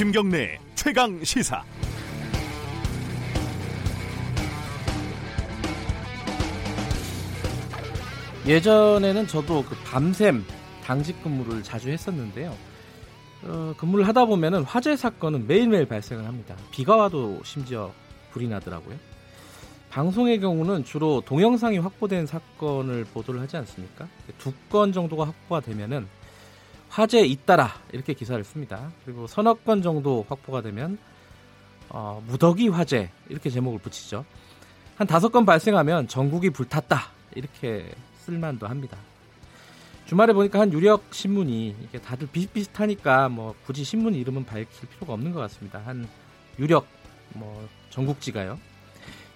김경래 최강 시사. 예전에는 저도 그 밤샘 당직 근무를 자주 했었는데요. 어, 근무를 하다 보면은 화재 사건은 매일매일 발생을 합니다. 비가 와도 심지어 불이 나더라고요. 방송의 경우는 주로 동영상이 확보된 사건을 보도를 하지 않습니까? 두 건 정도가 확보가 되면은 화재 잇따라 이렇게 기사를 씁니다. 그리고 서너 건 정도 확보가 되면 어, 무더기 화재 이렇게 제목을 붙이죠. 한 다섯 건 발생하면 전국이 불탔다 이렇게 쓸만도 합니다. 주말에 보니까 한 유력 신문이 이게 다들 비슷비슷하니까 뭐 굳이 신문 이름은 밝힐 필요가 없는 것 같습니다. 한 유력 뭐 전국지가요.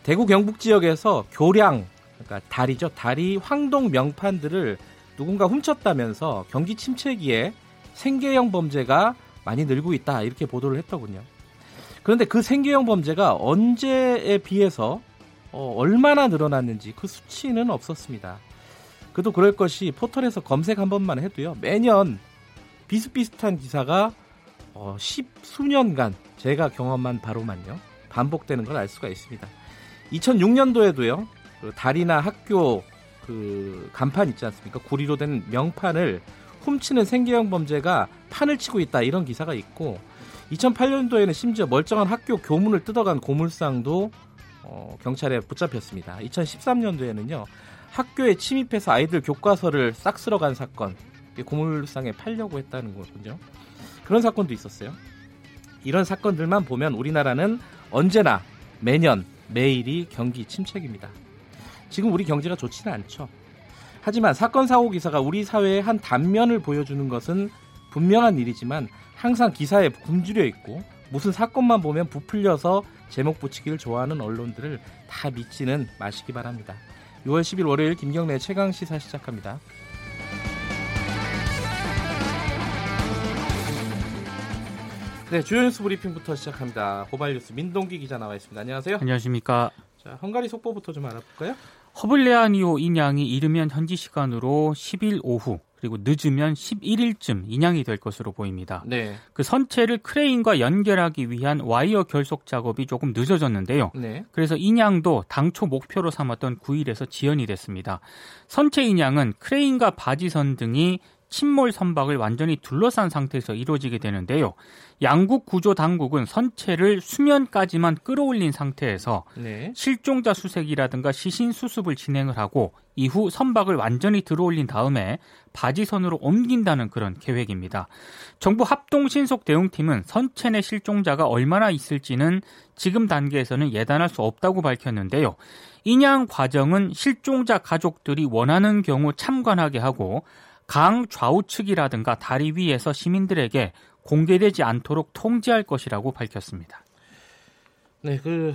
대구 경북 지역에서 교량 그러니까 다리죠 다리 황동 명판들을 누군가 훔쳤다면서 경기 침체기에 생계형 범죄가 많이 늘고 있다 이렇게 보도를 했더군요. 그런데 그 생계형 범죄가 언제에 비해서 어, 얼마나 늘어났는지 그 수치는 없었습니다. 그도 그럴 것이 포털에서 검색 한 번만 해도요 매년 비슷비슷한 기사가 어, 십수년간 제가 경험한 바로만요 반복되는 걸 알 수가 있습니다. 2006년도에도요 그 다리나 학교 그 간판 있지 않습니까? 구리로 된 명판을 훔치는 생계형 범죄가 판을 치고 있다 이런 기사가 있고 2008년도에는 심지어 멀쩡한 학교 교문을 뜯어간 고물상도 어, 경찰에 붙잡혔습니다. 2013년도에는요 학교에 침입해서 아이들 교과서를 싹 쓸어간 사건 고물상에 팔려고 했다는 거군요. 그런 사건도 있었어요. 이런 사건들만 보면 우리나라는 언제나 매년 매일이 경기 침체입니다. 지금 우리 경제가 좋지는 않죠. 하지만 사건 사고 기사가 우리 사회의 한 단면을 보여주는 것은 분명한 일이지만 항상 기사에 굶주려 있고 무슨 사건만 보면 부풀려서 제목 붙이기를 좋아하는 언론들을 다 믿지는 마시기 바랍니다. 6월 10일 월요일 김경래 최강 시사 시작합니다. 네, 주요 뉴스 브리핑부터 시작합니다. 고발 뉴스 민동기 기자 나와 있습니다. 안녕하세요. 안녕하십니까. 자, 헝가리 속보부터 좀 알아볼까요? 허블레아니호 인양이 이르면 현지 시간으로 10일 오후 그리고 늦으면 11일쯤 인양이 될 것으로 보입니다. 네. 그 선체를 크레인과 연결하기 위한 와이어 결속 작업이 조금 늦어졌는데요. 네. 그래서 인양도 당초 목표로 삼았던 9일에서 지연이 됐습니다. 선체 인양은 크레인과 바지선 등이 침몰 선박을 완전히 둘러싼 상태에서 이루어지게 되는데요. 양국 구조 당국은 선체를 수면까지만 끌어올린 상태에서 네. 실종자 수색이라든가 시신 수습을 진행을 하고 이후 선박을 완전히 들어올린 다음에 바지선으로 옮긴다는 그런 계획입니다. 정부 합동 신속 대응팀은 선체 내 실종자가 얼마나 있을지는 지금 단계에서는 예단할 수 없다고 밝혔는데요. 인양 과정은 실종자 가족들이 원하는 경우 참관하게 하고 강 좌우측이라든가 다리 위에서 시민들에게 공개되지 않도록 통제할 것이라고 밝혔습니다. 네, 그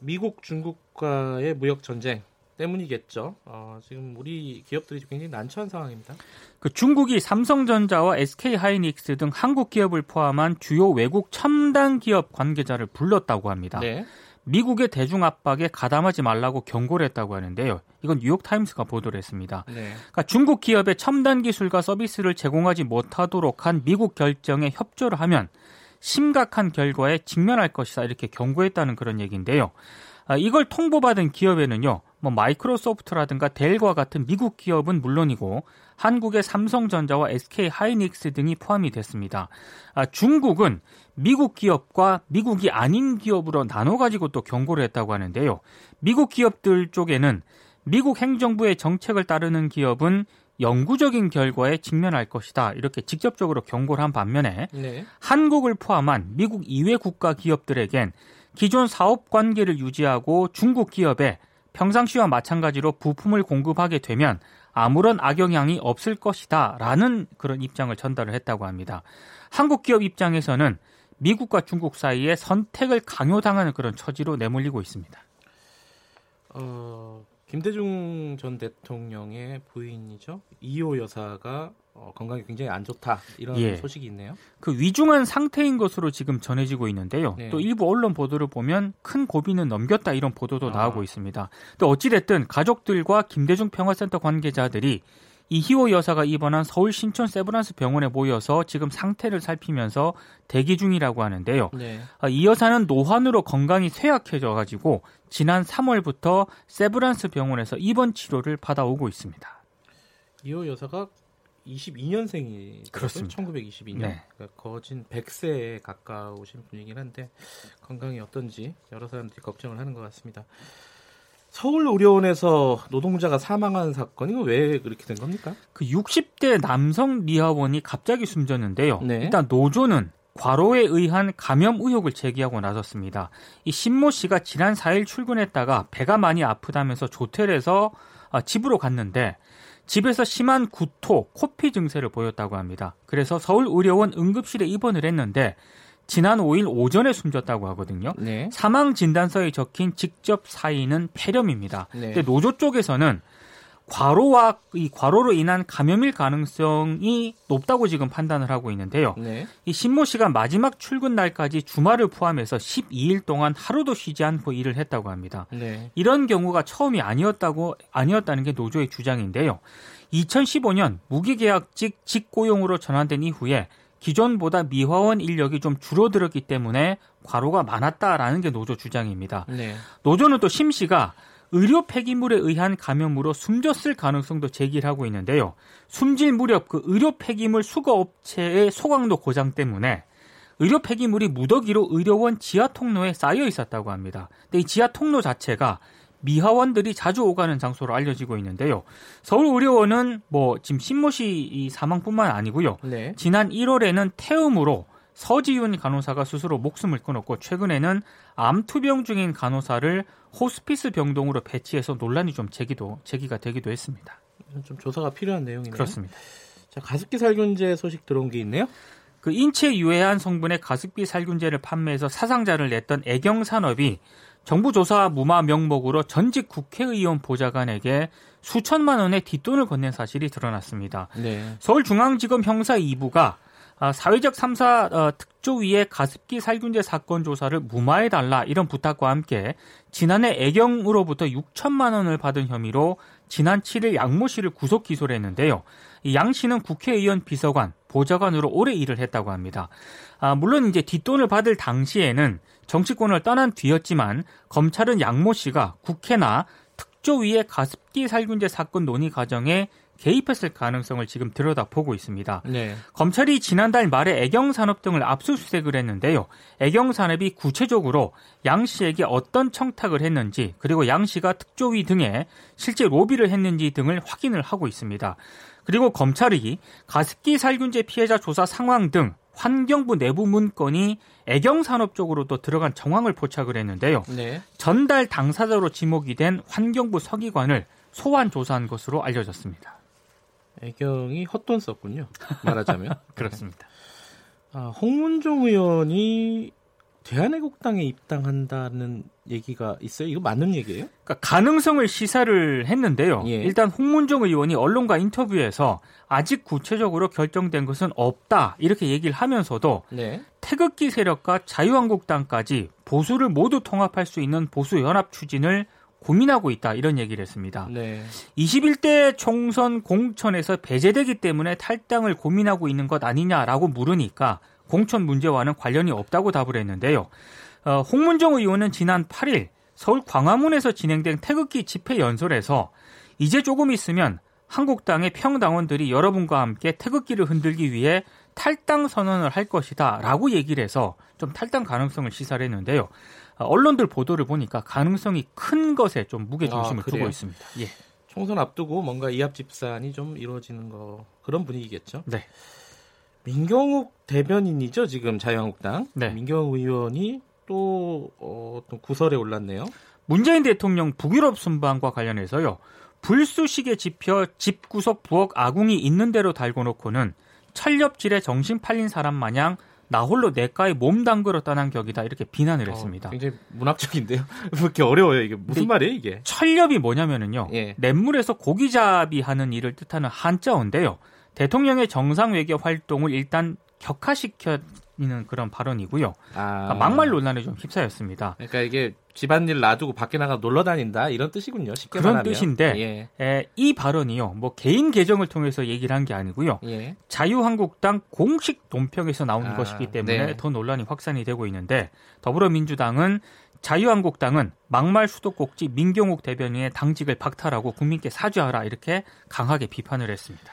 미국 중국과의 무역 전쟁 때문이겠죠. 어, 지금 우리 기업들이 굉장히 난처한 상황입니다. 그 중국이 삼성전자와 SK 하이닉스 등 한국 기업을 포함한 주요 외국 첨단 기업 관계자를 불렀다고 합니다. 네. 미국의 대중 압박에 가담하지 말라고 경고를 했다고 하는데요. 이건 뉴욕 타임스가 보도를 했습니다. 네. 그러니까 중국 기업의 첨단 기술과 서비스를 제공하지 못하도록 한 미국 결정에 협조를 하면 심각한 결과에 직면할 것이다 이렇게 경고했다는 그런 얘기인데요. 아, 이걸 통보받은 기업에는요, 뭐 마이크로소프트라든가 델과 같은 미국 기업은 물론이고 한국의 삼성전자와 SK 하이닉스 등이 포함이 됐습니다. 아, 중국은 미국 기업과 미국이 아닌 기업으로 나눠 가지고 또 경고를 했다고 하는데요. 미국 기업들 쪽에는 미국 행정부의 정책을 따르는 기업은 영구적인 결과에 직면할 것이다. 이렇게 직접적으로 경고를 한 반면에 네. 한국을 포함한 미국 이외 국가 기업들에겐 기존 사업 관계를 유지하고 중국 기업에 평상시와 마찬가지로 부품을 공급하게 되면 아무런 악영향이 없을 것이다. 라는 그런 입장을 전달을 했다고 합니다. 한국 기업 입장에서는 미국과 중국 사이에 선택을 강요당하는 그런 처지로 내몰리고 있습니다. 어, 김대중 전 대통령의 부인이죠. 이호 여사가 어, 건강이 굉장히 안 좋다 이런 예. 소식이 있네요. 그 위중한 상태인 것으로 지금 전해지고 있는데요. 네. 또 일부 언론 보도를 보면 큰 고비는 넘겼다 이런 보도도 아. 나오고 있습니다. 또 어찌됐든 가족들과 김대중 평화센터 관계자들이 이희호 여사가 입원한 서울 신촌 세브란스 병원에 모여서 지금 상태를 살피면서 대기 중이라고 하는데요. 네. 아, 이 여사는 노환으로 건강이 쇠약해져 가지고 지난 3월부터 세브란스 병원에서 입원 치료를 받아오고 있습니다. 이호 여사가 22년생이 그렇습니다. 1922년. 네. 그러니까 거진 100세에 가까우신 분이긴 한데 건강이 어떤지 여러 사람들이 걱정을 하는 것 같습니다. 서울의료원에서 노동자가 사망한 사건이 왜 그렇게 된 겁니까? 그 60대 남성 미화원이 갑자기 숨졌는데요. 네. 일단 노조는 과로에 의한 감염 의혹을 제기하고 나섰습니다. 이 신모 씨가 지난 4일 출근했다가 배가 많이 아프다면서 조퇴해서 아, 집으로 갔는데 집에서 심한 구토, 코피 증세를 보였다고 합니다. 그래서 서울의료원 응급실에 입원을 했는데 지난 5일 오전에 숨졌다고 하거든요. 네. 사망 진단서에 적힌 직접 사인은 폐렴입니다. 네. 근데 노조 쪽에서는 과로와 이 과로로 인한 감염일 가능성이 높다고 지금 판단을 하고 있는데요. 네. 이 신모 씨가 마지막 출근 날까지 주말을 포함해서 12일 동안 하루도 쉬지 않고 일을 했다고 합니다. 네. 이런 경우가 처음이 아니었다고 아니었다는 게 노조의 주장인데요. 2015년 무기계약직 직고용으로 전환된 이후에 기존보다 미화원 인력이 좀 줄어들었기 때문에 과로가 많았다라는 게 노조 주장입니다. 네. 노조는 또 심 씨가 의료 폐기물에 의한 감염으로 숨졌을 가능성도 제기를 하고 있는데요. 숨질 무렵 그 의료 폐기물 수거 업체의 소강도 고장 때문에 의료 폐기물이 무더기로 의료원 지하 통로에 쌓여 있었다고 합니다. 근데 이 지하 통로 자체가 미화원들이 자주 오가는 장소로 알려지고 있는데요. 서울의료원은 뭐 지금 신모 씨 사망뿐만 아니고요. 네. 지난 1월에는 태음으로 서지윤 간호사가 스스로 목숨을 끊었고 최근에는 암 투병 중인 간호사를 호스피스 병동으로 배치해서 논란이 좀 제기도 제기가 되기도 했습니다. 좀 조사가 필요한 내용이네요. 그렇습니다. 자, 가습기 살균제 소식 들어온 게 있네요. 그 인체 유해한 성분의 가습기 살균제를 판매해서 사상자를 냈던 애경산업이 정부 조사 무마 명목으로 전직 국회의원 보좌관에게 수천만 원의 뒷돈을 건넨 사실이 드러났습니다. 네. 서울중앙지검 형사 2부가 아, 사회적 3사 어, 특조위의 가습기 살균제 사건 조사를 무마해달라 이런 부탁과 함께 지난해 애경으로부터 6천만 원을 받은 혐의로 지난 7일 양모 씨를 구속 기소를 했는데요. 양 씨는 국회의원 비서관, 보좌관으로 오래 일을 했다고 합니다. 아, 물론 이제 뒷돈을 받을 당시에는 정치권을 떠난 뒤였지만 검찰은 양모 씨가 국회나 특조위의 가습기 살균제 사건 논의 과정에 개입했을 가능성을 지금 들여다보고 있습니다. 네. 검찰이 지난달 말에 애경산업 등을 압수수색을 했는데요. 애경산업이 구체적으로 양 씨에게 어떤 청탁을 했는지 그리고 양 씨가 특조위 등에 실제 로비를 했는지 등을 확인을 하고 있습니다. 그리고 검찰이 가습기 살균제 피해자 조사 상황 등 환경부 내부 문건이 애경산업 쪽으로도 들어간 정황을 포착을 했는데요. 네. 전달 당사자로 지목이 된 환경부 서기관을 소환 조사한 것으로 알려졌습니다. 애경이 헛돈 썼군요. 말하자면. 그렇습니다. 아, 홍문종 의원이 대한애국당에 입당한다는 얘기가 있어요? 이거 맞는 얘기예요? 그러니까 가능성을 시사를 했는데요. 예. 일단 홍문종 의원이 언론과 인터뷰에서 아직 구체적으로 결정된 것은 없다 이렇게 얘기를 하면서도 네. 태극기 세력과 자유한국당까지 보수를 모두 통합할 수 있는 보수 연합 추진을 고민하고 있다 이런 얘기를 했습니다. 네. 21대 총선 공천에서 배제되기 때문에 탈당을 고민하고 있는 것 아니냐라고 물으니까 공천 문제와는 관련이 없다고 답을 했는데요. 어, 홍문정 의원은 지난 8일 서울 광화문에서 진행된 태극기 집회 연설에서 이제 조금 있으면 한국당의 평당원들이 여러분과 함께 태극기를 흔들기 위해 탈당 선언을 할 것이다 라고 얘기를 해서 좀 탈당 가능성을 시사를 했는데요. 어, 언론들 보도를 보니까 가능성이 큰 것에 좀 무게 중심을 아, 두고 있습니다. 예. 총선 앞두고 뭔가 이합 집산이 좀 이루어지는 거 그런 분위기겠죠. 네. 민경욱 대변인이죠 지금 자유한국당. 네. 민경욱 의원이 또 어, 떤 구설에 올랐네요. 문재인 대통령 북유럽 순방과 관련해서요. 불수식의 지표 집구석 부엌 아궁이 있는 대로 달고 놓고는 철렵질에 정신 팔린 사람 마냥 나 홀로 내과에 몸 담그러 떠난 격이다 이렇게 비난을 어, 했습니다. 굉장히 문학적인데요. 그렇게 어려워요 이게 무슨 말이에요 이게? 철렵이 뭐냐면은요. 예. 냇물에서 고기잡이 하는 일을 뜻하는 한자어인데요. 대통령의 정상 외교 활동을 일단 격화시켜 있는 그런 발언이고요. 아. 그러니까 막말 논란에 좀 휩싸였습니다. 그러니까 이게 집안일 놔두고 밖에 나가 놀러 다닌다 이런 뜻이군요. 쉽게 그런 말하면. 뜻인데 예. 에, 이 발언이요. 뭐 개인 계정을 통해서 얘기를 한 게 아니고요. 예. 자유한국당 공식 논평에서 나온 아, 것이기 때문에 네. 더 논란이 확산이 되고 있는데 더불어민주당은 자유한국당은 막말 수도꼭지 민경욱 대변인의 당직을 박탈하고 국민께 사죄하라 이렇게 강하게 비판을 했습니다.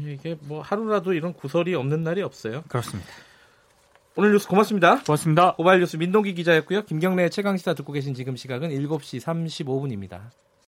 이게 뭐 하루라도 이런 구설이 없는 날이 없어요. 그렇습니다. 오늘 뉴스 고맙습니다. 고맙습니다. 고발 뉴스 민동기 기자였고요. 김경래 최강 시사 듣고 계신 지금 시각은 7시 35분입니다.